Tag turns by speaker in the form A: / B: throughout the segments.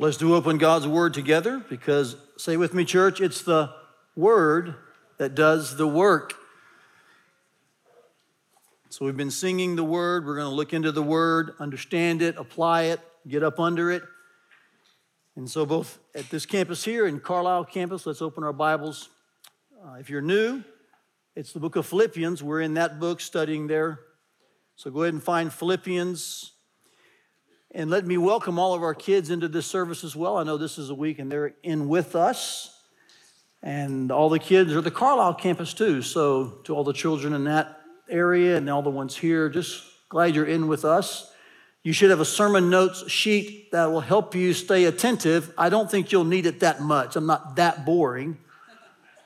A: Let's do open God's Word together because, say with me, church, it's the Word that does the work. So we've been singing the Word. We're going to look into the Word, understand it, apply it, get up under it. And so, both at this campus here and Carlisle campus, let's open our Bibles. Uh, if you're new, it's the book of Philippians. We're in that book studying there. So go ahead and find Philippians and let me welcome all of our kids into this service as well. I know this is a week and they're in with us. And all the kids are the Carlisle campus too. So, to all the children in that area and all the ones here, just glad you're in with us. You should have a sermon notes sheet that will help you stay attentive. I don't think you'll need it that much. I'm not that boring.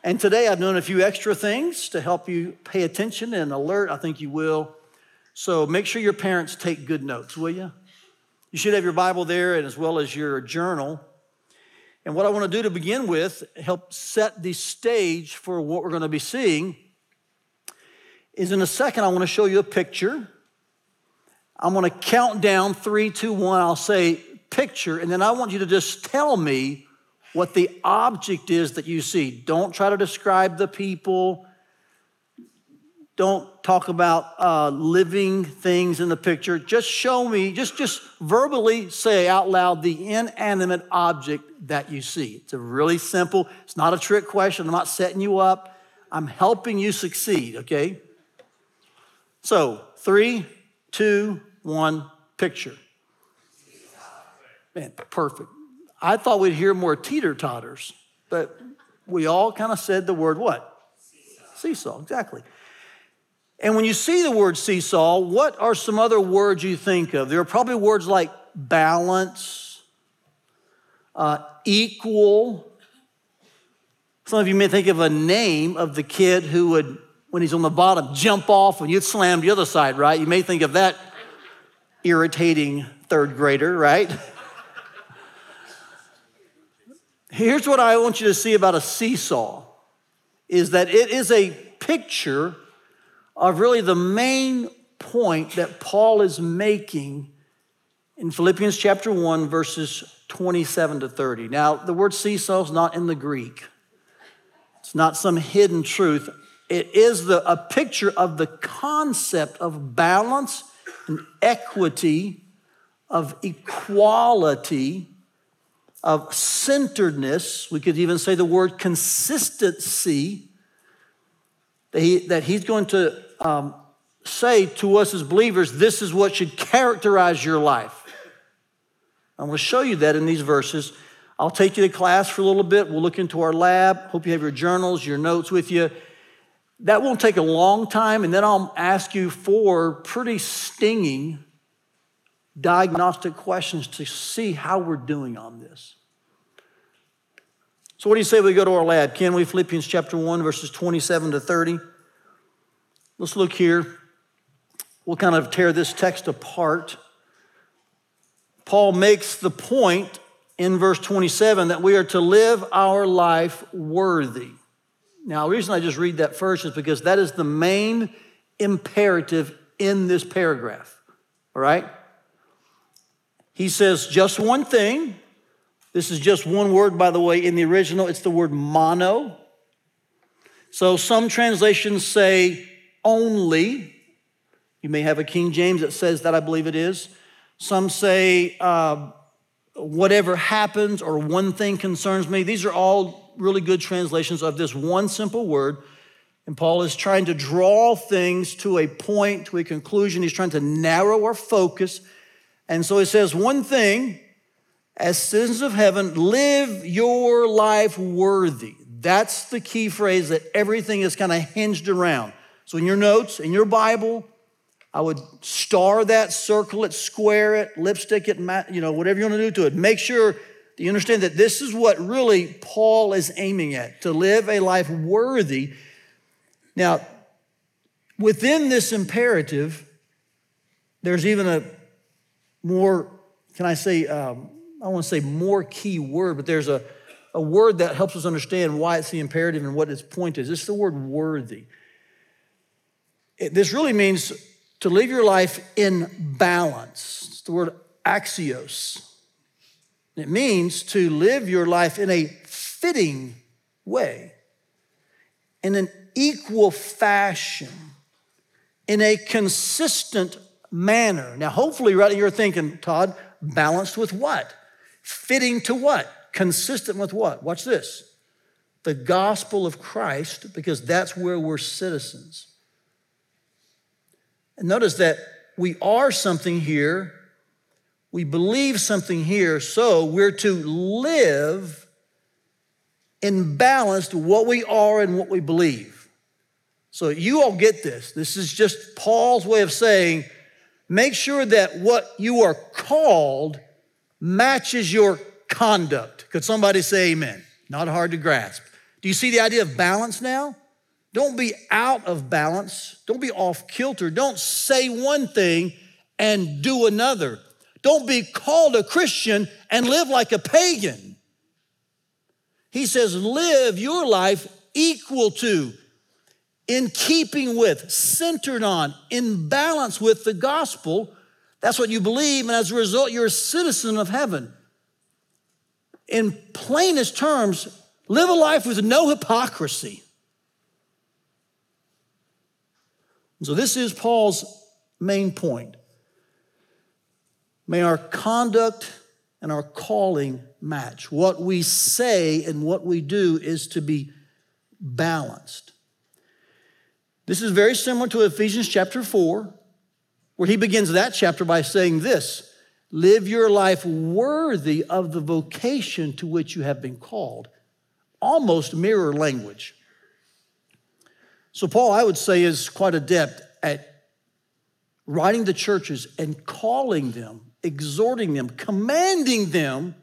A: And today I've done a few extra things to help you pay attention and alert. I think you will. So make sure your parents take good notes, will you? You should have your Bible there and as well as your journal. And what I want to do to begin with, help set the stage for what we're going to be seeing, is in a second, I want to show you a picture. I'm going to count down three, two, one. I'll say picture, and then I want you to just tell me what the object is that you see. Don't try to describe the people. Don't talk about uh, living things in the picture. Just show me, just, just verbally say out loud the inanimate object that you see. It's a really simple, it's not a trick question. I'm not setting you up. I'm helping you succeed, okay? So, three, two, one, picture. Man, perfect. I thought we'd hear more teeter totters, but we all kind of said the word what? Seesaw. Seesaw, exactly. And when you see the word seesaw, what are some other words you think of? There are probably words like balance, uh, equal. Some of you may think of a name of the kid who would, when he's on the bottom, jump off and you'd slam the other side, right? You may think of that irritating third grader, right? Here's what I want you to see about a seesaw is that it is a picture of really the main point that Paul is making in Philippians chapter 1, verses 27 to 30. Now, the word seesaw is not in the Greek, it's not some hidden truth. It is the, a picture of the concept of balance and equity, of equality, of centeredness. We could even say the word consistency that, he, that he's going to um, say to us as believers this is what should characterize your life. I'm going to show you that in these verses. I'll take you to class for a little bit. We'll look into our lab. Hope you have your journals, your notes with you. That won't take a long time, and then I'll ask you four pretty stinging diagnostic questions to see how we're doing on this. So, what do you say we go to our lab? Can we? Philippians chapter 1, verses 27 to 30. Let's look here. We'll kind of tear this text apart. Paul makes the point in verse 27 that we are to live our life worthy. Now, the reason I just read that first is because that is the main imperative in this paragraph. All right? He says just one thing this is just one word, by the way, in the original, it's the word mono. So some translations say only. You may have a King James that says that, I believe it is. Some say uh, whatever happens or one thing concerns me. These are all really good translations of this one simple word. And Paul is trying to draw things to a point, to a conclusion. He's trying to narrow our focus. And so he says, one thing as citizens of heaven, live your life worthy. That's the key phrase that everything is kind of hinged around. So, in your notes, in your Bible, I would star that, circle it, square it, lipstick it, you know, whatever you want to do to it. Make sure you understand that this is what really Paul is aiming at to live a life worthy. Now, within this imperative, there's even a more, can I say, um, I want to say more key word, but there's a, a word that helps us understand why it's the imperative and what its point is. It's the word worthy. It, this really means to live your life in balance. It's the word axios. It means to live your life in a fitting way, in an equal fashion, in a consistent manner. Now, hopefully, right now you're thinking, Todd, balanced with what? Fitting to what? Consistent with what? Watch this. The gospel of Christ, because that's where we're citizens. And notice that we are something here, we believe something here, so we're to live in balance to what we are and what we believe. So you all get this. This is just Paul's way of saying, make sure that what you are called matches your conduct. Could somebody say amen? Not hard to grasp. Do you see the idea of balance now? Don't be out of balance. Don't be off kilter. Don't say one thing and do another. Don't be called a Christian and live like a pagan. He says, live your life equal to, in keeping with, centered on, in balance with the gospel. That's what you believe, and as a result, you're a citizen of heaven. In plainest terms, live a life with no hypocrisy. so, this is Paul's main point. May our conduct and our calling match. What we say and what we do is to be balanced. This is very similar to Ephesians chapter 4, where he begins that chapter by saying this Live your life worthy of the vocation to which you have been called. Almost mirror language. So, Paul, I would say, is quite adept at writing to churches and calling them, exhorting them, commanding them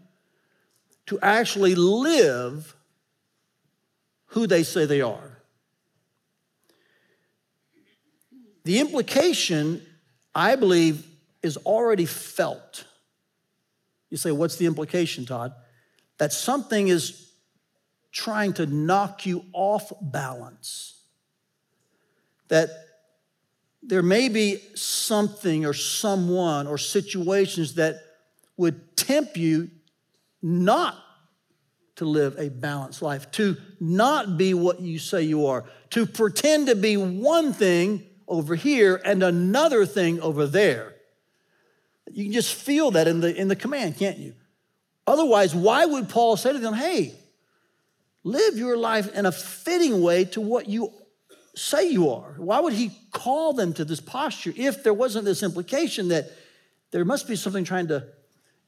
A: to actually live who they say they are. The implication, I believe, is already felt. You say, What's the implication, Todd? That something is trying to knock you off balance. That there may be something or someone or situations that would tempt you not to live a balanced life, to not be what you say you are, to pretend to be one thing over here and another thing over there. You can just feel that in the, in the command, can't you? Otherwise, why would Paul say to them, hey, live your life in a fitting way to what you say you are? Why would he call them to this posture if there wasn't this implication that there must be something trying to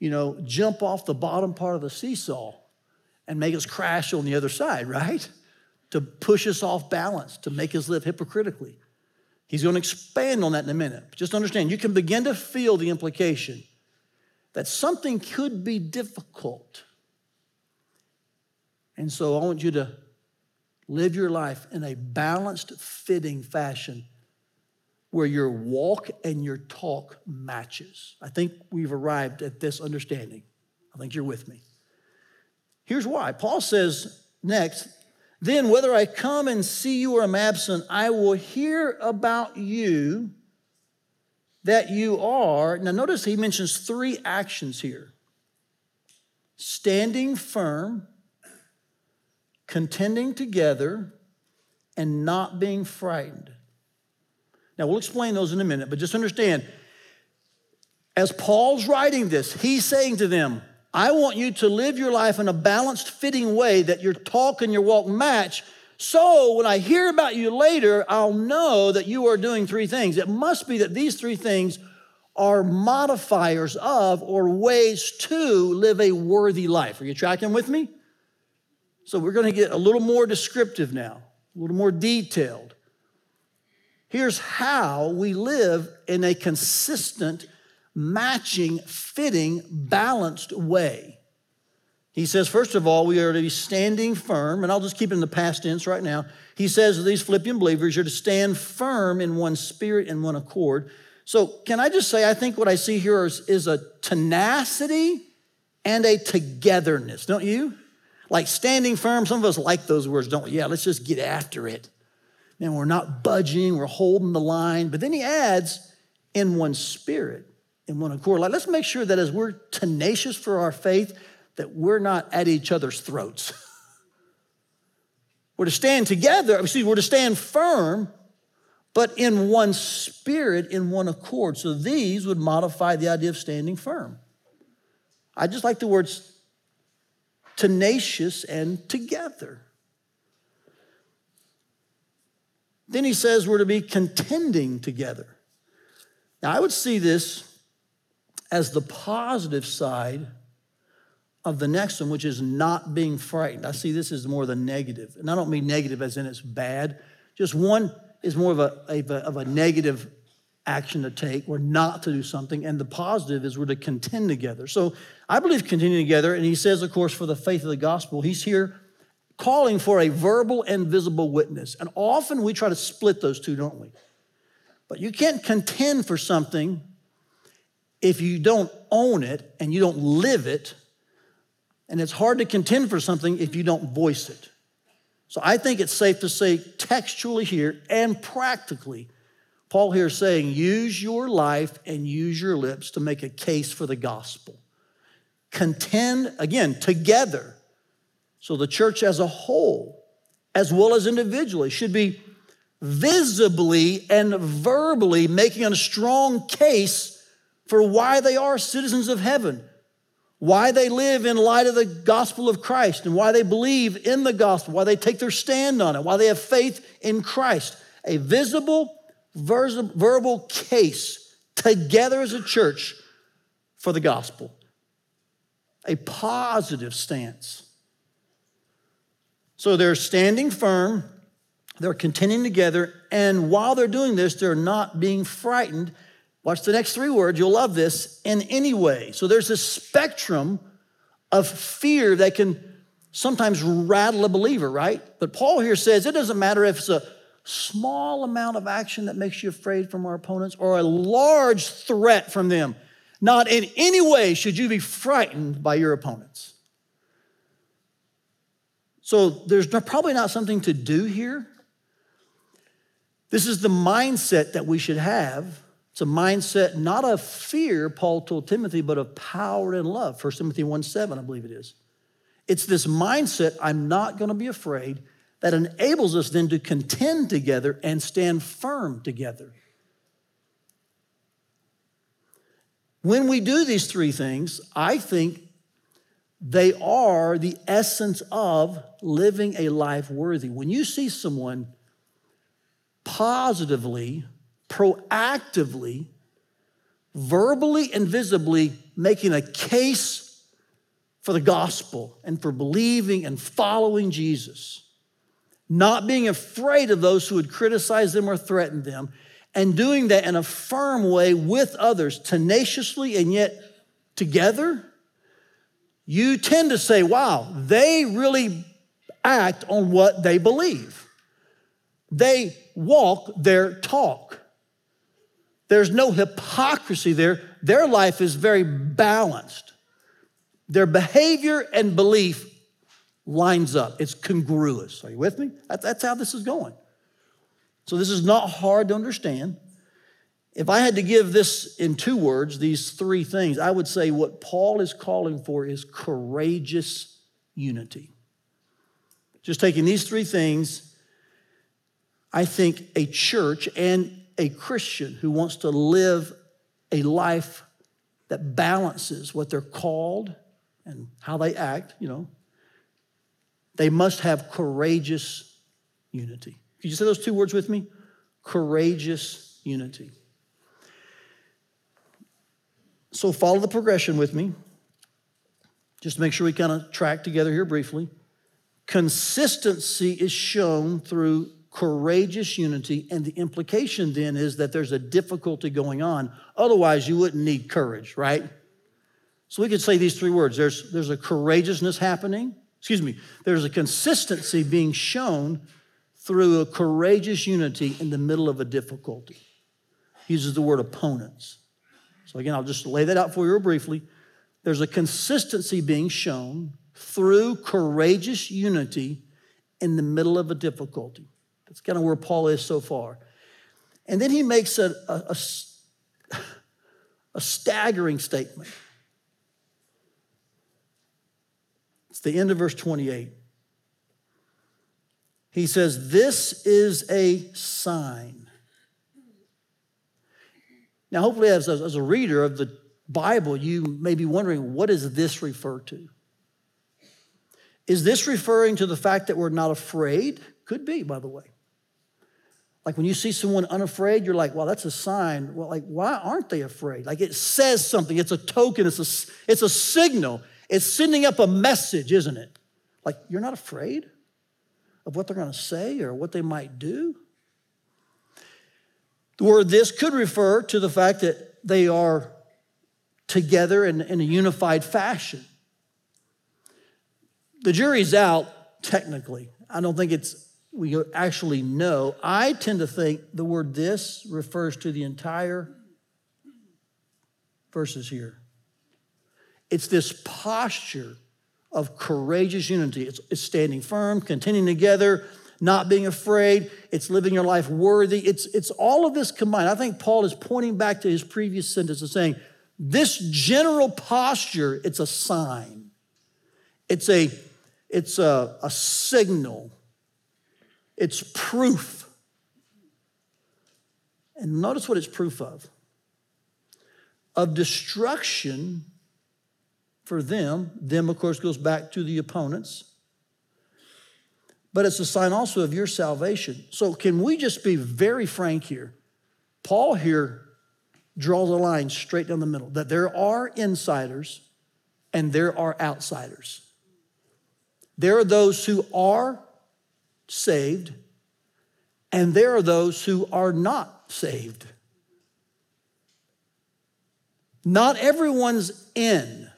A: you know, jump off the bottom part of the seesaw and make us crash on the other side, right? To push us off balance, to make us live hypocritically. He's going to expand on that in a minute. Just understand, you can begin to feel the implication that something could be difficult. And so I want you to live your life in a balanced, fitting fashion where your walk and your talk matches. I think we've arrived at this understanding. I think you're with me. Here's why. Paul says next, then whether I come and see you or am absent, I will hear about you that you are. Now, notice he mentions three actions here standing firm, contending together, and not being frightened. Now, we'll explain those in a minute, but just understand as Paul's writing this, he's saying to them, I want you to live your life in a balanced, fitting way that your talk and your walk match. So when I hear about you later, I'll know that you are doing three things. It must be that these three things are modifiers of or ways to live a worthy life. Are you tracking with me? So we're going to get a little more descriptive now, a little more detailed. Here's how we live in a consistent, matching, fitting, balanced way. He says, first of all, we are to be standing firm, and I'll just keep it in the past tense right now. He says these Philippian believers, you're to stand firm in one spirit and one accord. So, can I just say, I think what I see here is, is a tenacity and a togetherness, don't you? Like standing firm, some of us like those words, don't we? Yeah, let's just get after it and we're not budging, we're holding the line. But then he adds, in one spirit, in one accord. Like, let's make sure that as we're tenacious for our faith, that we're not at each other's throats. we're to stand together, excuse, we're to stand firm, but in one spirit, in one accord. So these would modify the idea of standing firm. I just like the words tenacious and together. Then he says we're to be contending together. Now, I would see this as the positive side of the next one, which is not being frightened. I see this as more the negative. And I don't mean negative as in it's bad. Just one is more of a, of a, of a negative action to take or not to do something. And the positive is we're to contend together. So I believe continuing together. And he says, of course, for the faith of the gospel, he's here calling for a verbal and visible witness. And often we try to split those two, don't we? But you can't contend for something if you don't own it and you don't live it and it's hard to contend for something if you don't voice it. So I think it's safe to say, textually here and practically, Paul here saying, use your life and use your lips to make a case for the gospel. Contend, again, together. So the church as a whole, as well as individually, should be visibly and verbally making a strong case for why they are citizens of heaven why they live in light of the gospel of Christ and why they believe in the gospel, why they take their stand on it, why they have faith in Christ. A visible, verbal case together as a church for the gospel. A positive stance. So they're standing firm, they're contending together, and while they're doing this, they're not being frightened Watch the next three words, you'll love this, in any way. So there's this spectrum of fear that can sometimes rattle a believer, right? But Paul here says it doesn't matter if it's a small amount of action that makes you afraid from our opponents or a large threat from them. Not in any way should you be frightened by your opponents. So there's probably not something to do here. This is the mindset that we should have it's a mindset not of fear, Paul told Timothy, but of power and love. 1 Timothy 1 7, I believe it is. It's this mindset, I'm not going to be afraid, that enables us then to contend together and stand firm together. When we do these three things, I think they are the essence of living a life worthy. When you see someone positively proactively, verbally and visibly making a case for the gospel and for believing and following Jesus, not being afraid of those who would criticize them or threaten them, and doing that in a firm way with others, tenaciously and yet together, you tend to say, wow, they really act on what they believe. They walk their talk. There's no hypocrisy there. Their life is very balanced. Their behavior and belief lines up, it's congruous. Are you with me? That's how this is going. So, this is not hard to understand. If I had to give this in two words, these three things, I would say what Paul is calling for is courageous unity. Just taking these three things, I think a church and a Christian who wants to live a life that balances what they're called and how they act, you know, they must have courageous unity. Could you say those two words with me? Courageous unity. So follow the progression with me. Just to make sure we kind of track together here briefly. Consistency is shown through courageous unity, and the implication then is that there's a difficulty going on. Otherwise, you wouldn't need courage, right? So we could say these three words there's, there's a courageousness happening, excuse me, there's a consistency being shown through a courageous unity in the middle of a difficulty. He uses the word opponents. So again, I'll just lay that out for you briefly. There's a consistency being shown through courageous unity in the middle of a difficulty. That's kind of where Paul is so far. And then he makes a, a, a, a staggering statement. It's the end of verse 28. He says, This is a sign. Now, hopefully, as a, as a reader of the Bible, you may be wondering, what does this refer to? Is this referring to the fact that we're not afraid? Could be, by the way. Like when you see someone unafraid, you're like, well, that's a sign. Well, like, why aren't they afraid? Like it says something, it's a token, it's a, it's a signal. It's sending up a message, isn't it? Like, you're not afraid of what they're going to say or what they might do? The word this could refer to the fact that they are together in, in a unified fashion. The jury's out, technically. I don't think it's we actually know. I tend to think the word this refers to the entire verses here. It's this posture of courageous unity. It's, it's standing firm, contending together, not being afraid. It's living your life worthy. It's, it's all of this combined. I think Paul is pointing back to his previous sentence and saying, this general posture, it's a sign. It's a, it's a, a signal it's proof. And notice what it's proof of of destruction for them. Them, of course, goes back to the opponents. But it's a sign also of your salvation. So, can we just be very frank here? Paul here draws a line straight down the middle that there are insiders and there are outsiders. There are those who are saved, and there are those who are not saved. Not everyone's in.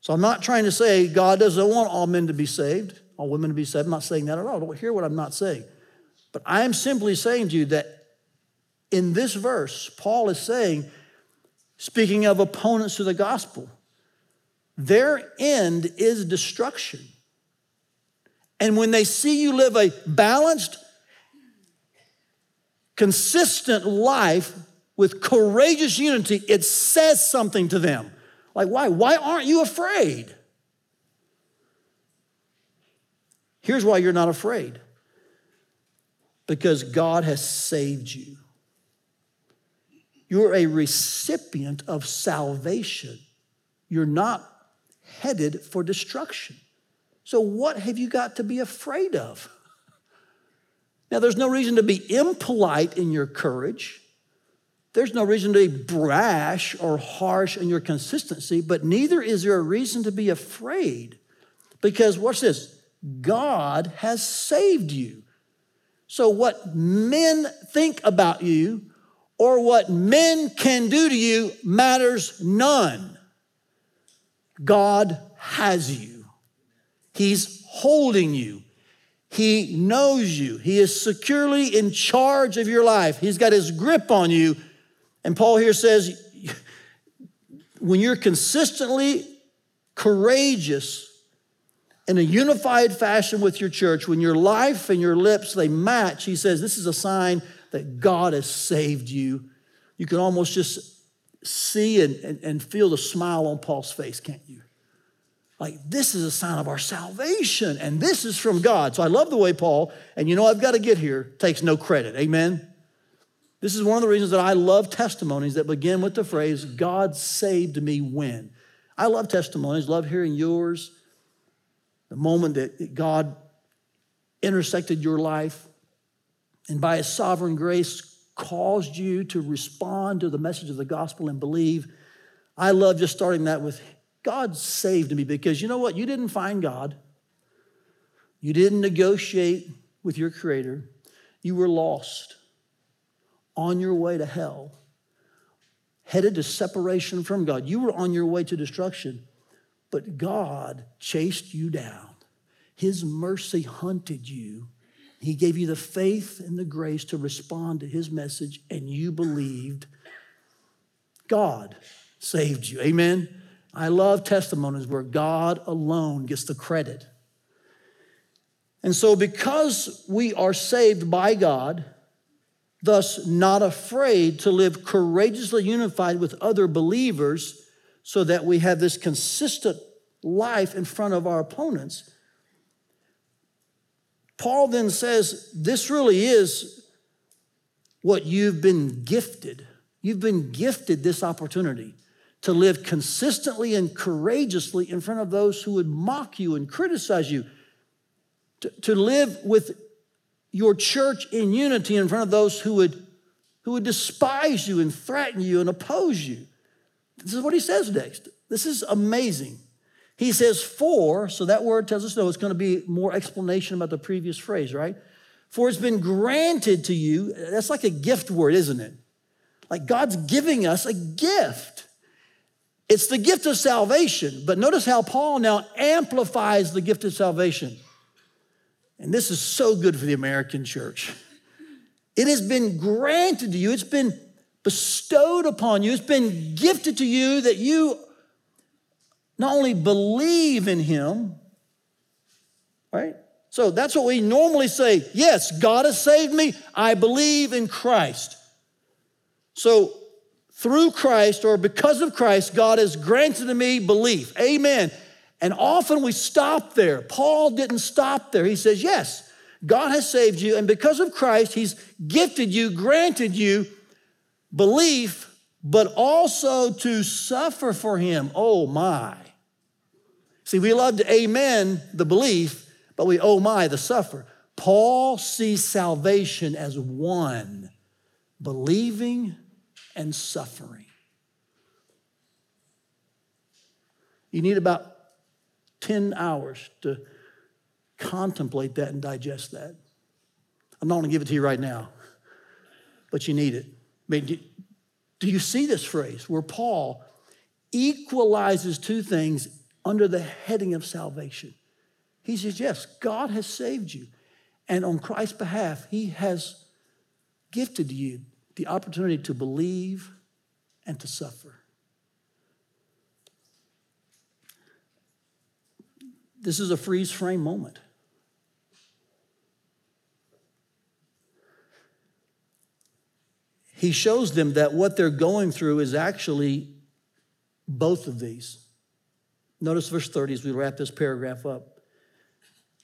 A: So I'm not trying to say God doesn't want all men to be saved, all women to be saved. I'm not saying that at all. Don't hear what I'm not saying. But I am simply saying to you that in this verse, Paul is saying, speaking of opponents to the gospel, their end is destruction. And when they see you live a balanced, consistent life with courageous unity, it says something to them. Like, why? Why aren't you afraid? Here's why you're not afraid because God has saved you. You're a recipient of salvation. You're not headed for destruction. So, what have you got to be afraid of? Now, there's no reason to be impolite in your courage. There's no reason to be brash or harsh in your consistency, but neither is there a reason to be afraid. Because, watch this God has saved you. So, what men think about you or what men can do to you matters none. God has you. He's holding you. He knows you. He is securely in charge of your life. He's got his grip on you. And Paul here says, when you're consistently courageous in a unified fashion with your church, when your life and your lips they match, he says, this is a sign that God has saved you. You can almost just see and, and, and feel the smile on Paul's face, can't you? Like, this is a sign of our salvation, and this is from God. So I love the way Paul, and you know, I've got to get here, takes no credit. Amen? This is one of the reasons that I love testimonies that begin with the phrase, God saved me when. I love testimonies, love hearing yours, the moment that God intersected your life and by his sovereign grace caused you to respond to the message of the gospel and believe. I love just starting that with God saved me because you know what? You didn't find God. You didn't negotiate with your Creator. You were lost on your way to hell, headed to separation from God. You were on your way to destruction, but God chased you down. His mercy hunted you. He gave you the faith and the grace to respond to His message, and you believed. God saved you. Amen. I love testimonies where God alone gets the credit. And so, because we are saved by God, thus not afraid to live courageously unified with other believers, so that we have this consistent life in front of our opponents. Paul then says, This really is what you've been gifted. You've been gifted this opportunity to live consistently and courageously in front of those who would mock you and criticize you, to, to live with your church in unity in front of those who would, who would despise you and threaten you and oppose you. This is what he says next. This is amazing. He says, for, so that word tells us no, it's going to be more explanation about the previous phrase, right? For it's been granted to you. That's like a gift word, isn't it? Like God's giving us a gift. It's the gift of salvation. But notice how Paul now amplifies the gift of salvation. And this is so good for the American church. It has been granted to you, it's been bestowed upon you, it's been gifted to you that you not only believe in Him, right? So that's what we normally say. Yes, God has saved me. I believe in Christ. So through Christ or because of Christ, God has granted to me belief. Amen. And often we stop there. Paul didn't stop there. He says, Yes, God has saved you, and because of Christ, He's gifted you, granted you belief, but also to suffer for Him. Oh my. See, we love to amen the belief, but we oh my the suffer. Paul sees salvation as one believing and suffering. You need about 10 hours to contemplate that and digest that. I'm not going to give it to you right now, but you need it. I mean, do, do you see this phrase where Paul equalizes two things under the heading of salvation? He says, Yes, God has saved you. And on Christ's behalf, He has gifted you the opportunity to believe and to suffer. This is a freeze frame moment. He shows them that what they're going through is actually both of these. Notice verse 30 as we wrap this paragraph up.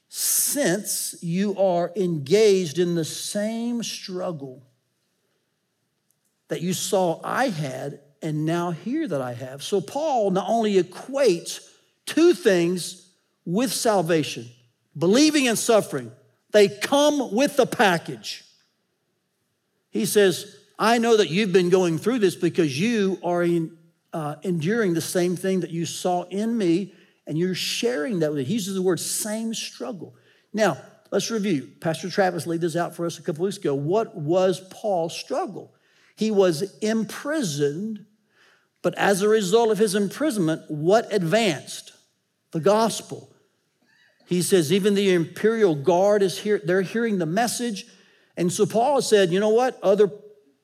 A: Since you are engaged in the same struggle that you saw I had and now hear that I have. So Paul not only equates two things with salvation, believing and suffering, they come with the package. He says, I know that you've been going through this because you are in, uh, enduring the same thing that you saw in me, and you're sharing that with me. He uses the word same struggle. Now, let's review. Pastor Travis laid this out for us a couple weeks ago. What was Paul's struggle? He was imprisoned, but as a result of his imprisonment, what advanced? The gospel. He says, even the imperial guard is here, they're hearing the message. And so Paul said, you know what? Other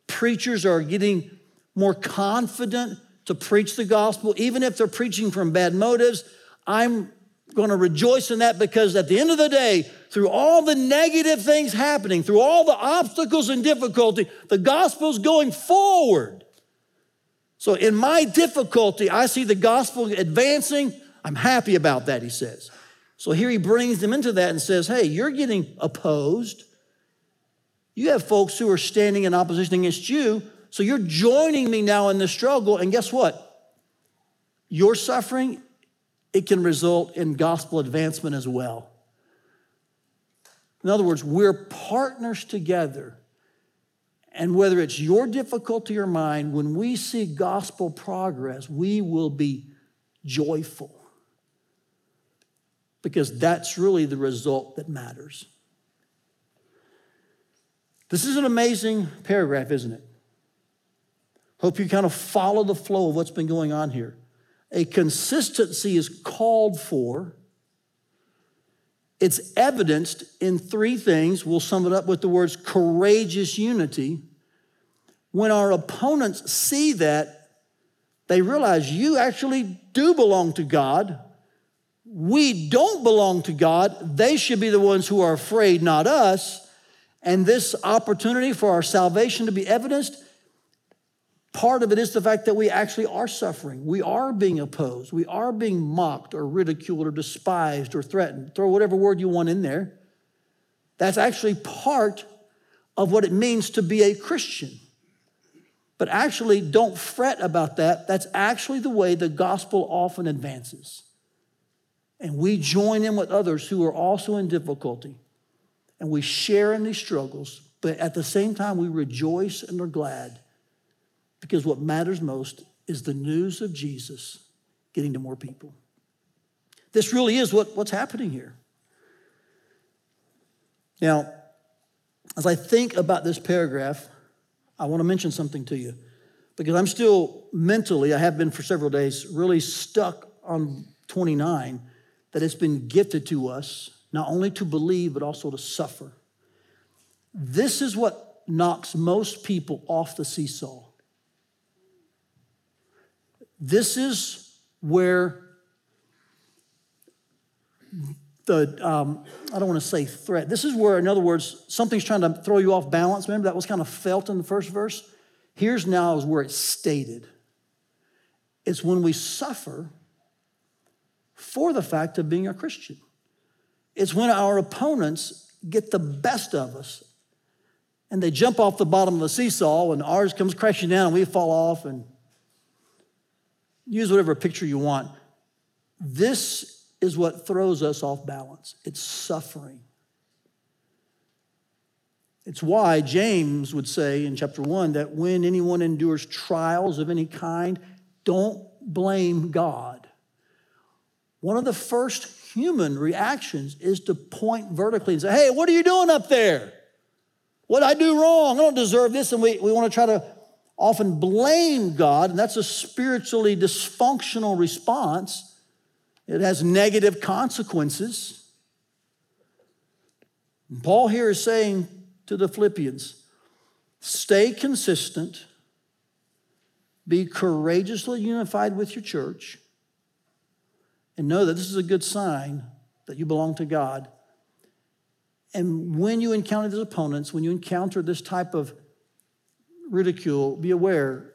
A: preachers are getting more confident to preach the gospel, even if they're preaching from bad motives. I'm going to rejoice in that because at the end of the day, through all the negative things happening, through all the obstacles and difficulty, the gospel's going forward. So in my difficulty, I see the gospel advancing. I'm happy about that, he says. So here he brings them into that and says, hey, you're getting opposed. You have folks who are standing in opposition against you. So you're joining me now in the struggle. And guess what? Your suffering it can result in gospel advancement as well. In other words, we're partners together. And whether it's your difficulty or mine, when we see gospel progress, we will be joyful. Because that's really the result that matters. This is an amazing paragraph, isn't it? Hope you kind of follow the flow of what's been going on here a consistency is called for. It's evidenced in three things. We'll sum it up with the words courageous unity. When our opponents see that, they realize you actually do belong to God. We don't belong to God. They should be the ones who are afraid, not us. And this opportunity for our salvation to be evidenced Part of it is the fact that we actually are suffering. We are being opposed. We are being mocked or ridiculed or despised or threatened. Throw whatever word you want in there. That's actually part of what it means to be a Christian. But actually, don't fret about that. That's actually the way the gospel often advances. And we join in with others who are also in difficulty. And we share in these struggles, but at the same time, we rejoice and are glad because what matters most is the news of Jesus getting to more people. This really is what, what's happening here. Now, as I think about this paragraph, I want to mention something to you because I'm still mentally, I have been for several days, really stuck on 29 that it's been gifted to us not only to believe, but also to suffer. This is what knocks most people off the seesaw. This is where the, um, I don't want to say threat. This is where, in other words, something's trying to throw you off balance. Remember, that was kind of felt in the first verse? Here's now is where it's stated. It's when we suffer for the fact of being a Christian. It's when our opponents get the best of us and they jump off the bottom of the seesaw and ours comes crashing down and we fall off and use whatever picture you want. This is what throws us off balance it's suffering. It's why James would say in chapter one that when anyone endures trials of any kind, don't blame God. One of the first human reactions is to point vertically and say, Hey, what are you doing up there? What I do wrong? I don't deserve this. And we, we want to try to often blame God, and that's a spiritually dysfunctional response. It has negative consequences. And Paul here is saying to the Philippians stay consistent, be courageously unified with your church, and know that this is a good sign that you belong to God. And when you encounter these opponents, when you encounter this type of ridicule, be aware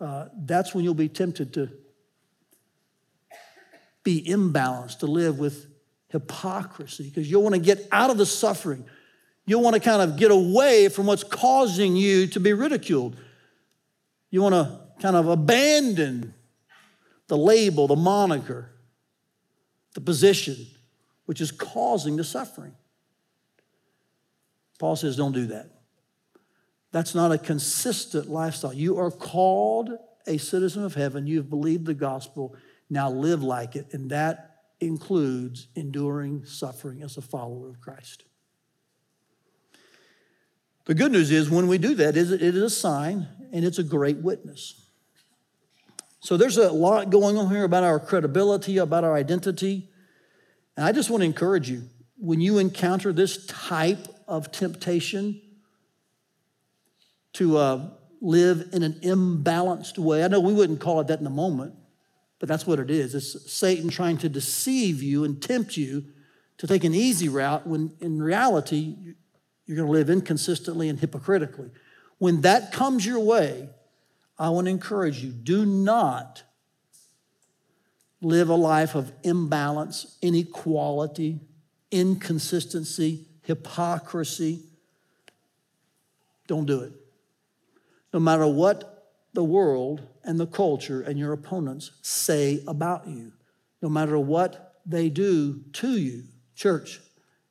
A: uh, that's when you'll be tempted to be imbalanced, to live with hypocrisy, because you'll want to get out of the suffering. You'll want to kind of get away from what's causing you to be ridiculed. You want to kind of abandon the label, the moniker, the position, which is causing the suffering. Paul says, don't do that. That's not a consistent lifestyle. You are called a citizen of heaven. You've believed the gospel. Now live like it. And that includes enduring suffering as a follower of Christ. The good news is when we do that, it is a sign and it's a great witness. So there's a lot going on here about our credibility, about our identity. And I just want to encourage you when you encounter this type of temptation, to uh, live in an imbalanced way. I know we wouldn't call it that in the moment, but that's what it is. It's Satan trying to deceive you and tempt you to take an easy route when in reality, you're going to live inconsistently and hypocritically. When that comes your way, I want to encourage you do not live a life of imbalance, inequality, inconsistency, hypocrisy. Don't do it no matter what the world and the culture and your opponents say about you, no matter what they do to you. Church,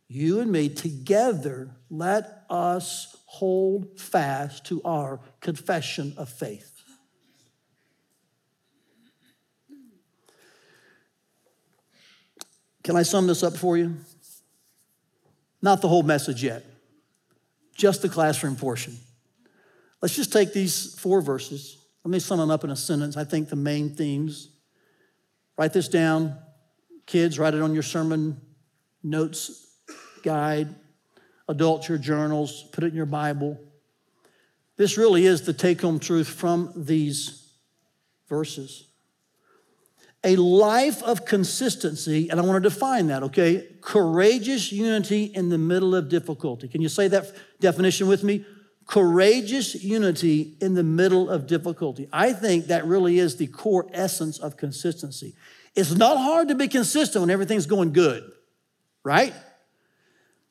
A: you and me together, let us hold fast to our confession of faith. Can I sum this up for you? Not the whole message yet, just the classroom portion. Let's just take these four verses. Let me sum them up in a sentence. I think the main themes. Write this down. Kids, write it on your sermon notes guide. Adults, your journals. Put it in your Bible. This really is the take home truth from these verses. A life of consistency, and I want to define that, okay? Courageous unity in the middle of difficulty. Can you say that definition with me? Courageous unity in the middle of difficulty. I think that really is the core essence of consistency. It's not hard to be consistent when everything's going good, right?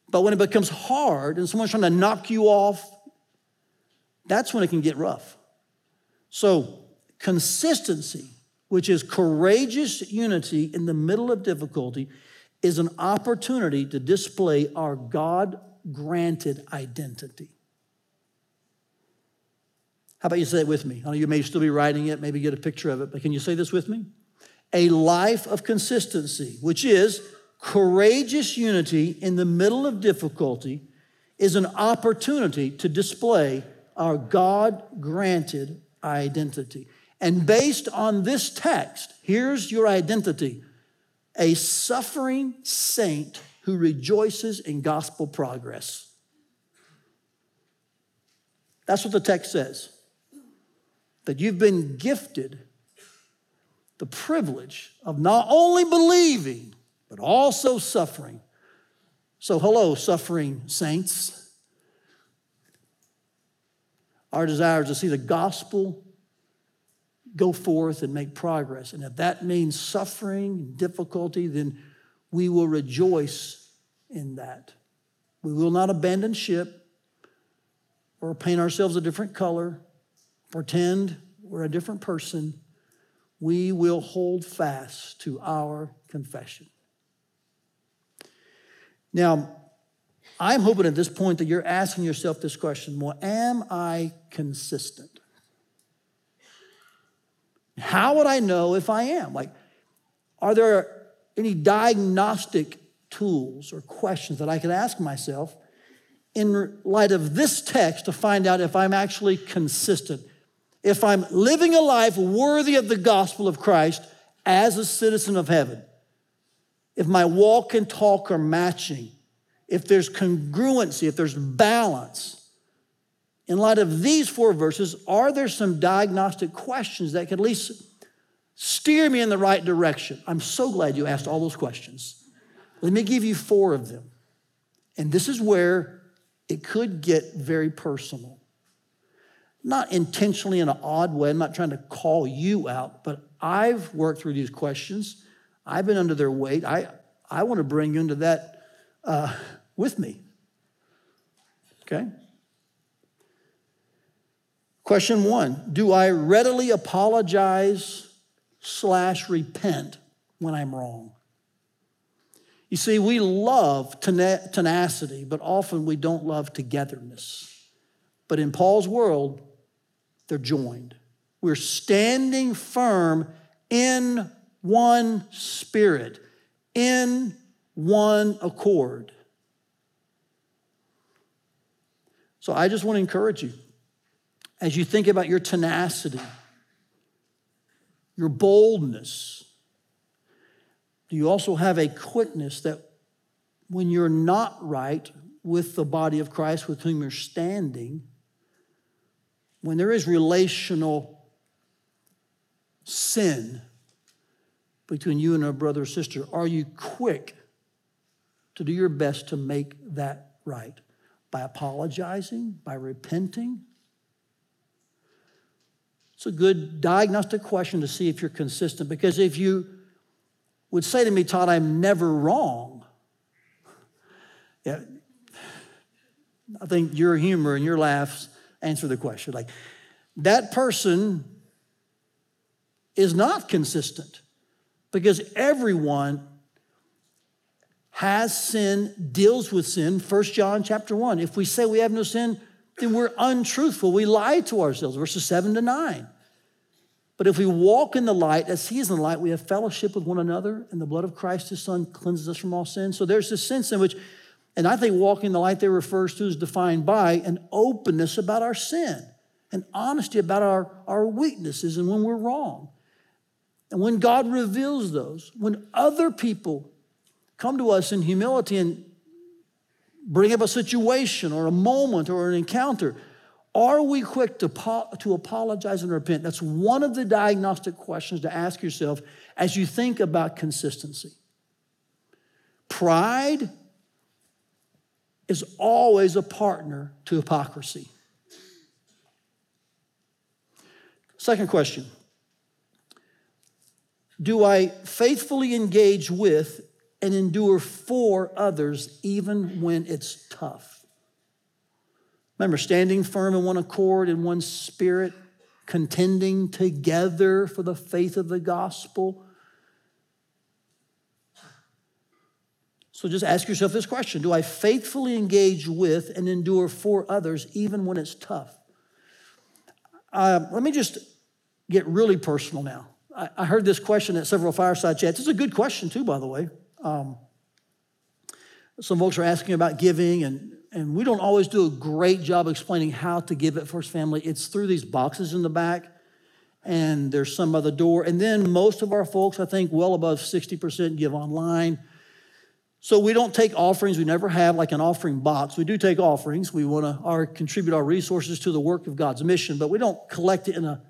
A: But when it becomes hard and someone's trying to knock you off, that's when it can get rough. So, consistency, which is courageous unity in the middle of difficulty, is an opportunity to display our God granted identity. How about you say it with me? I know you may still be writing it, maybe get a picture of it, but can you say this with me? A life of consistency, which is courageous unity in the middle of difficulty, is an opportunity to display our God granted identity. And based on this text, here's your identity a suffering saint who rejoices in gospel progress. That's what the text says that you've been gifted the privilege of not only believing, but also suffering. So, hello, suffering saints. Our desire is to see the gospel go forth and make progress. And if that means suffering, difficulty, then we will rejoice in that. We will not abandon ship or paint ourselves a different color pretend we're a different person, we will hold fast to our confession. Now, I'm hoping at this point that you're asking yourself this question well, am I consistent? How would I know if I am? Like, are there any diagnostic tools or questions that I could ask myself in light of this text to find out if I'm actually consistent? If I'm living a life worthy of the gospel of Christ as a citizen of heaven, if my walk and talk are matching, if there's congruency, if there's balance, in light of these four verses, are there some diagnostic questions that could at least steer me in the right direction? I'm so glad you asked all those questions. Let me give you four of them. And this is where it could get very personal not intentionally in an odd way. I'm not trying to call you out, but I've worked through these questions. I've been under their weight. I, I want to bring you into that uh, with me. Okay? Question one Do I readily apologize slash repent when I'm wrong? You see, we love tenacity, but often we don't love togetherness. But in Paul's world, they're joined. We're standing firm in one spirit, in one accord. So I just want to encourage you as you think about your tenacity, your boldness, do you also have a quickness that when you're not right with the body of Christ with whom you're standing, when there is relational sin between you and a brother or sister, are you quick to do your best to make that right? By apologizing, by repenting? It's a good diagnostic question to see if you're consistent because if you would say to me, Todd, I'm never wrong, yeah, I think your humor and your laughs answer the question. Like, that person is not consistent because everyone has sin, deals with sin. First John chapter 1. If we say we have no sin, then we're untruthful. We lie to ourselves, verses 7 to 9. But if we walk in the light, as He is in the light, we have fellowship with one another, and the blood of Christ, His Son, cleanses us from all sin. So there's this sense in which and I think walking in the light there refers to is defined by an openness about our sin, an honesty about our, our weaknesses and when we're wrong. And when God reveals those, when other people come to us in humility and bring up a situation or a moment or an encounter, are we quick to, to apologize and repent? That's one of the diagnostic questions to ask yourself as you think about consistency. Pride is always a partner to hypocrisy. Second question Do I faithfully engage with and endure for others even when it's tough? Remember, standing firm in one accord, in one spirit, contending together for the faith of the gospel So just ask yourself this question Do I faithfully engage with and endure for others even when it's tough? Uh, let me just get really personal now. I, I, heard this question at several fireside chats. It's a good question, too, by the way. Um, some folks are asking about giving, and, and we don't always do a great job explaining how to give at First Family. It's through these boxes in the back, and there's some other door. And then most of our folks, I think, well above 60% give online. So we don't take offerings. We never have like an offering box. We do take offerings. We want to contribute our resources to the work of God's mission, but we don't collect it in a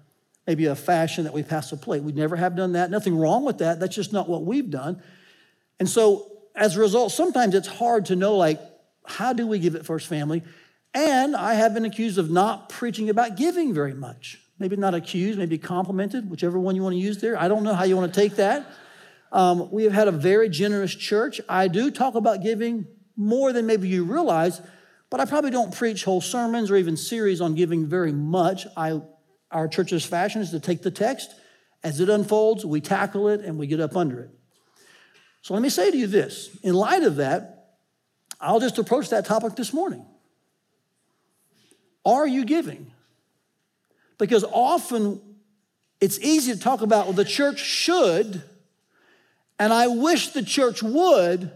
A: maybe a fashion that we pass a plate. We never have done that. Nothing wrong with that. That's just not what we've done. And so as a result, sometimes it's hard to know like how do we give at First Family? And I have been accused of not preaching about giving very much. Maybe not accused, maybe complimented, whichever one you want to use there. I don't know how you want to take that. Um, we have had a very generous church. I do talk about giving more than maybe you realize, but I probably don't preach whole sermons or even series on giving very much. I, our church's fashion is to take the text, as it unfolds, we tackle it and we get up under it. So let me say to you this in light of that, I'll just approach that topic this morning. Are you giving? Because often it's easy to talk about, well, the church should, and I wish the church would,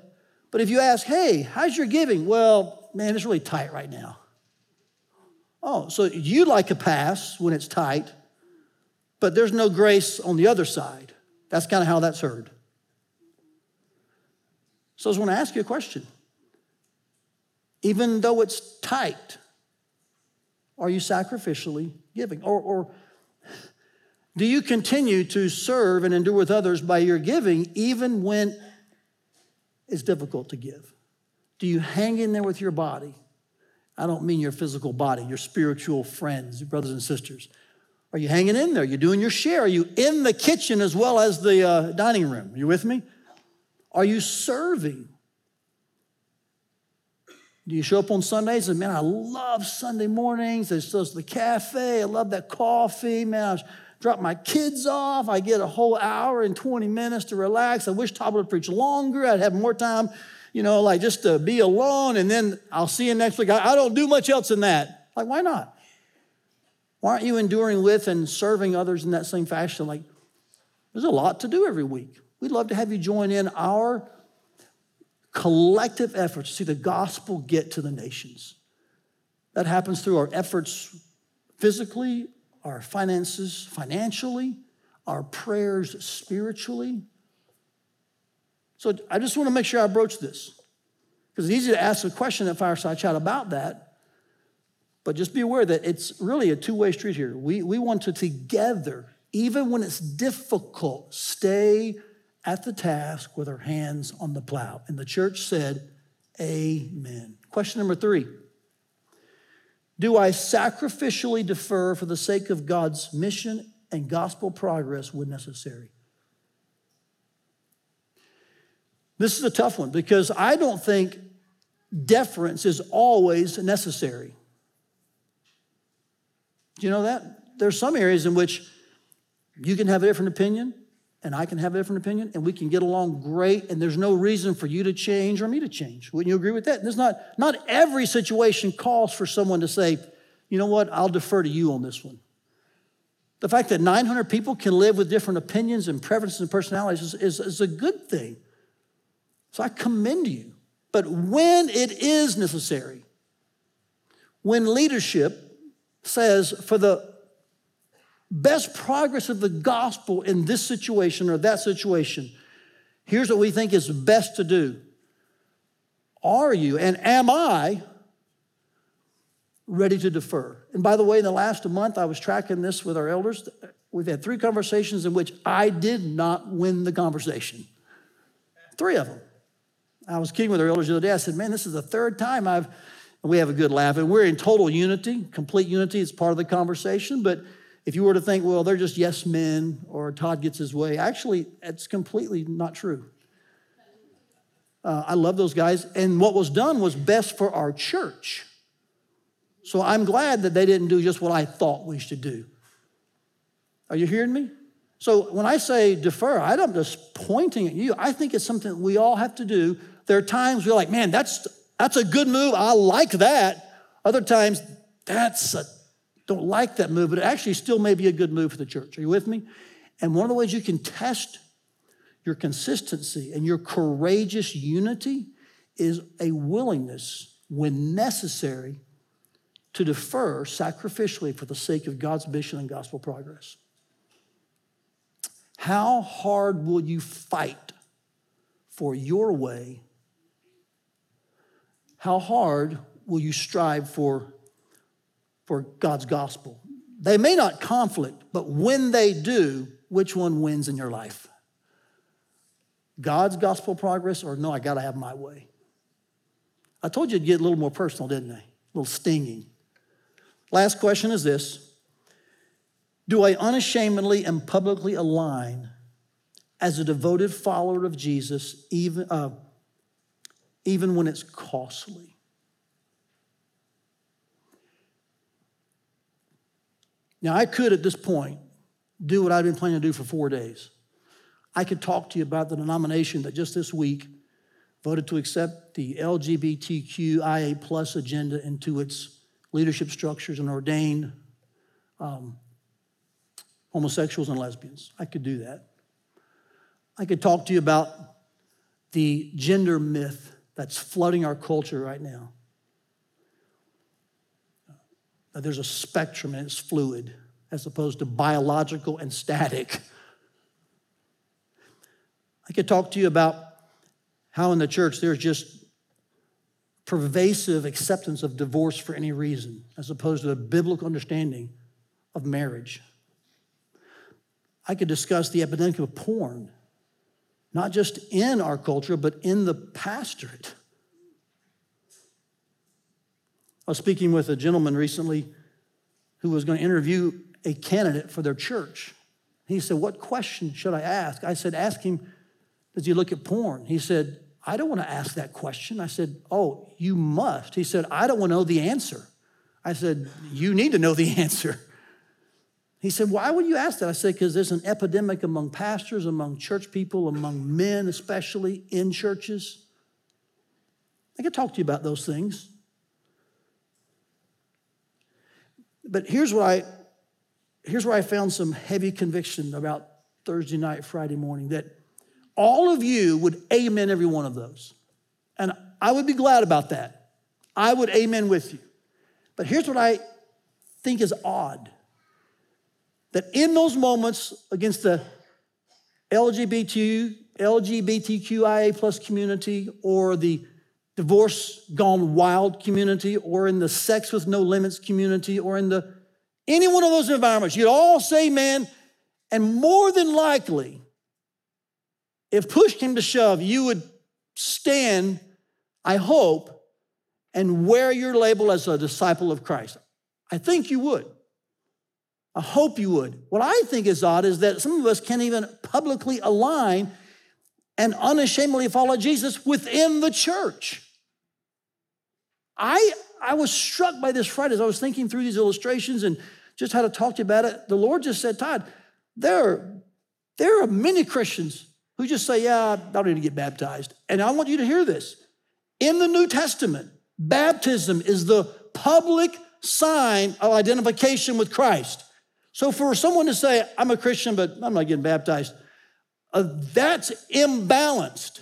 A: but if you ask, hey, how's your giving? Well, man, it's really tight right now. Oh, so you like a pass when it's tight, but there's no grace on the other side. That's kind of how that's heard. So I just want to ask you a question. Even though it's tight, are you sacrificially giving? Or, or do you continue to serve and endure with others by your giving even when it's difficult to give? Do you hang in there with your body? I don't mean your physical body, your spiritual friends, your brothers and sisters. Are you hanging in there? Are you doing your share? Are you in the kitchen as well as the uh, dining room? Are you with me? Are you serving? Do you show up on Sundays and man, I love Sunday mornings. There's the cafe. I love that coffee. Man, I drop my kids off. I get a whole hour and 20 minutes to relax. I wish Todd would preach longer. I'd have more time, you know, like just to be alone. And then I'll see you next week. I, I don't do much else than that. Like, why not? Why aren't you enduring with and serving others in that same fashion? Like, there's a lot to do every week. We'd love to have you join in our collective efforts to see the gospel get to the nations. That happens through our efforts physically, our finances financially, our prayers spiritually. So I just want to make sure I broach this because it's easy to ask a question at Fireside Chat about that. But just be aware that it's really a two way street here. We, we want to together, even when it's difficult, stay at the task with our hands on the plow. And the church said, Amen. Question number three do I sacrificially defer for the sake of God's mission and gospel progress when necessary? This is a tough one because I don't think deference is always necessary. Do you know that? There's some areas in which you can have a different opinion and I can have a different opinion and we can get along great and there's no reason for you to change or me to change. Wouldn't you agree with that? And there's not, not every situation calls for someone to say, you know what, I'll defer to you on this one. The fact that 900 people can live with different opinions and preferences and personalities is, is, is a good thing. So I commend you. But when it is necessary, when leadership says, for the best progress of the gospel in this situation or that situation, here's what we think is best to do. Are you and am I ready to defer? And by the way, in the last month, I was tracking this with our elders. We've had three conversations in which I did not win the conversation. Three of them. I was kidding with our elders the other day. I said, Man, this is the third time I've, we have a good laugh. And we're in total unity, complete unity. It's part of the conversation. But if you were to think, well, they're just yes men or Todd gets his way, actually, it's completely not true. Uh, I love those guys. And what was done was best for our church. So I'm glad that they didn't do just what I thought we should do. Are you hearing me? So when I say defer, I'm just pointing at you. I think it's something we all have to do. There are times we're like, man, that's that's a good move. I like that. Other times, that's a don't like that move, but it actually still may be a good move for the church. Are you with me? And one of the ways you can test your consistency and your courageous unity is a willingness, when necessary, to defer sacrificially for the sake of God's mission and gospel progress. How hard will you fight for your way? How hard will you strive for, for God's gospel? They may not conflict, but when they do, which one wins in your life? God's gospel progress, or no, I got to have my way? I told you to get a little more personal, didn't I? A little stinging. Last question is this Do I unashamedly and publicly align as a devoted follower of Jesus, even, uh, even when it's costly? Now, I could at this point do what I've been planning to do for four days. I could talk to you about the denomination that just this week voted to accept the LGBTQIA plus agenda into its leadership structures and ordained um, homosexuals and lesbians. I could do that. I could talk to you about the gender myth that's flooding our culture right now. There's a spectrum and it's fluid as opposed to biological and static. I could talk to you about how in the church there's just pervasive acceptance of divorce for any reason, as opposed to a biblical understanding of marriage. I could discuss the epidemic of porn, not just in our culture, but in the pastorate. I was speaking with a gentleman recently who was going to interview a candidate for their church. He said, What question should I ask? I said, Ask him, does he look at porn? He said, I don't want to ask that question. I said, Oh, you must. He said, I don't want to know the answer. I said, You need to know the answer. He said, Why would you ask that? I said, Because there's an epidemic among pastors, among church people, among men, especially in churches. I could talk to you about those things. But here's what I here's where I found some heavy conviction about Thursday night, Friday morning that all of you would amen every one of those. And I would be glad about that. I would amen with you. But here's what I think is odd that in those moments against the LGBT, LGBTQIA plus community or the divorce gone wild community or in the sex with no limits community or in the any one of those environments, you'd all say man, And more than likely, if push came to shove, you would stand, I hope, and wear your label as a disciple of Christ. I think you would. I hope you would. What I think is odd is that some of us can't even publicly align and unashamedly follow Jesus within the church. I, I was struck by this Friday as I was thinking through these illustrations and just how to talk to you about it. The Lord just said, Todd, there are, there are many Christians who just say, Yeah, I don't need to get baptized. And I want you to hear this. In the New Testament, baptism is the public sign of identification with Christ. So for someone to say, I'm a Christian, but I'm not getting baptized, uh, that's imbalanced.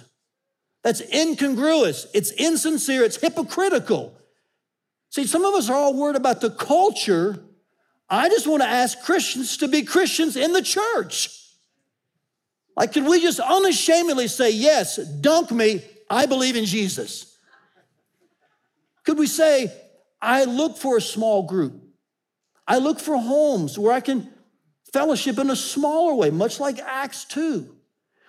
A: That's incongruous. It's insincere. It's hypocritical. See, some of us are all worried about the culture. I just want to ask Christians to be Christians in the church. Like, could we just unashamedly say, Yes, dunk me, I believe in Jesus? Could we say, I look for a small group? I look for homes where I can fellowship in a smaller way, much like Acts 2.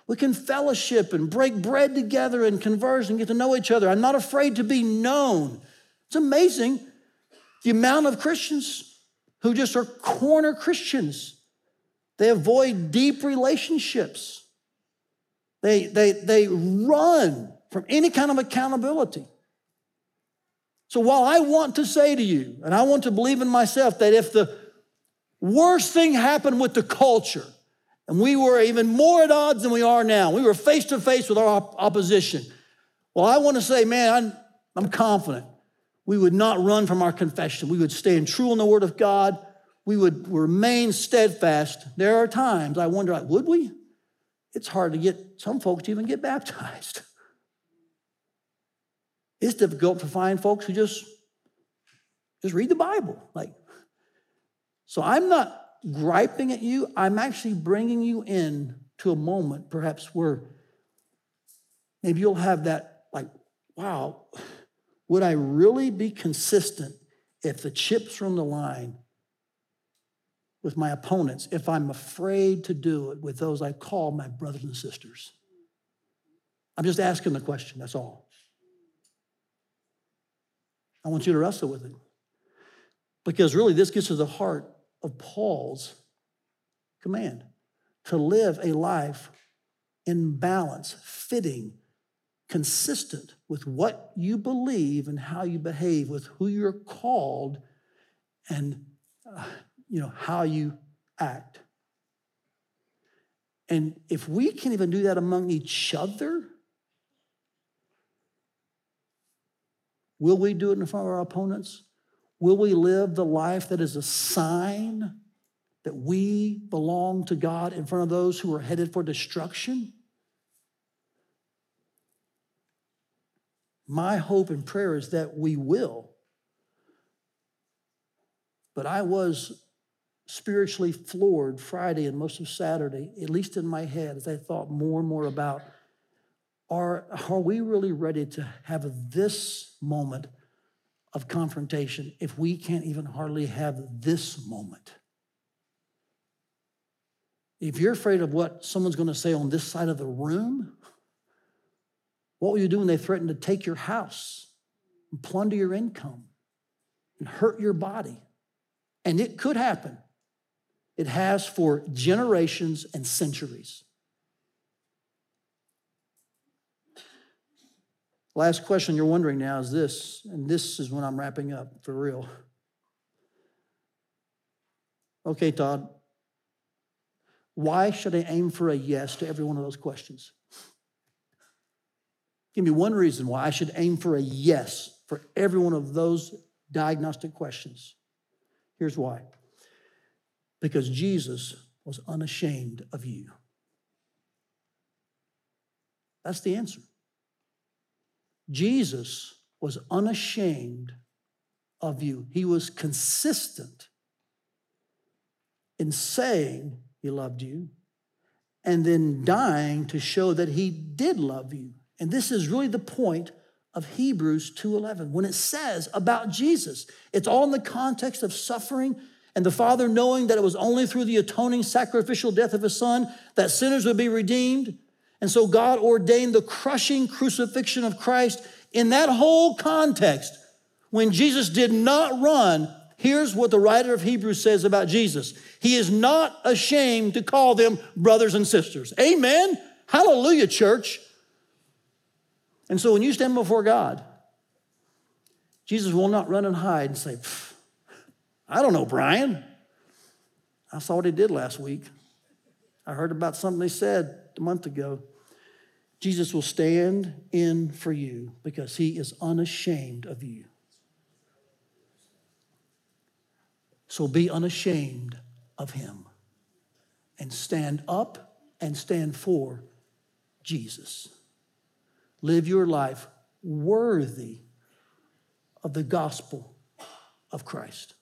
A: We can fellowship and break bread together and converse and get to know each other. I'm not afraid to be known. It's amazing the amount of Christians who just are corner Christians. They avoid deep relationships. They, they, they run from any kind of accountability. So while I want to say to you, and I want to believe in myself, that if the worst thing happened with the culture, and we were even more at odds than we are now, we were face to face with our op- opposition. Well, I want to say, man, I'm, I'm confident we would not run from our confession. We would stand true in the Word of God. We would remain steadfast. There are times I wonder, like, would we? It's hard to get some folks to even get baptized. It's difficult to find folks who just just read the Bible. Like, so I'm not griping at you. I'm actually bringing you in to a moment, perhaps where maybe you'll have that, like, wow, would I really be consistent if the chips are on the line with my opponents, if I'm afraid to do it with those I call my brothers and sisters? I'm just asking the question, that's all. I want you to wrestle with it. Because really, this gets to the heart of Paul's command to live a life in balance, fitting, consistent with what you believe and how you behave, with who you're called, and uh, you know how you act. And if we can even do that among each other, will we do it in front of our opponents? Will we live the life that is a sign that we belong to God in front of those who are headed for destruction? My hope and prayer is that we will. But I was spiritually floored Friday and most of Saturday, at least in my head, as I thought more and more about are, are we really ready to have this moment of confrontation if we can't even hardly have this moment? If you're afraid of what someone's going to say on this side of the room, what will you do when they threaten to take your house and plunder your income and hurt your body? And it could happen. It has for generations and centuries. Last question you're wondering now is this, and this is when I'm wrapping up for real. Okay, Todd, why should I aim for a yes to every one of those questions? Give me one reason why I should aim for a yes for every one of those diagnostic questions. Here's why because Jesus was unashamed of you. That's the answer. Jesus was unashamed of you. He was consistent in saying he loved you and then dying to show that he did love you. And this is really the point of Hebrews 2:11 when it says about Jesus. It's all in the context of suffering and the Father knowing that it was only through the atoning sacrificial death of his son that sinners would be redeemed. And so God ordained the crushing crucifixion of Christ in that whole context. When Jesus did not run, here's what the writer of Hebrews says about Jesus. He is not ashamed to call them brothers and sisters. Amen. Hallelujah, church. And so when you stand before God, Jesus will not run and hide and say, I don't know, Brian. I saw what he did last week. I heard about something they said a month ago. Jesus will stand in for you because he is unashamed of you. So be unashamed of him and stand up and stand for Jesus. Live your life worthy of the gospel of Christ.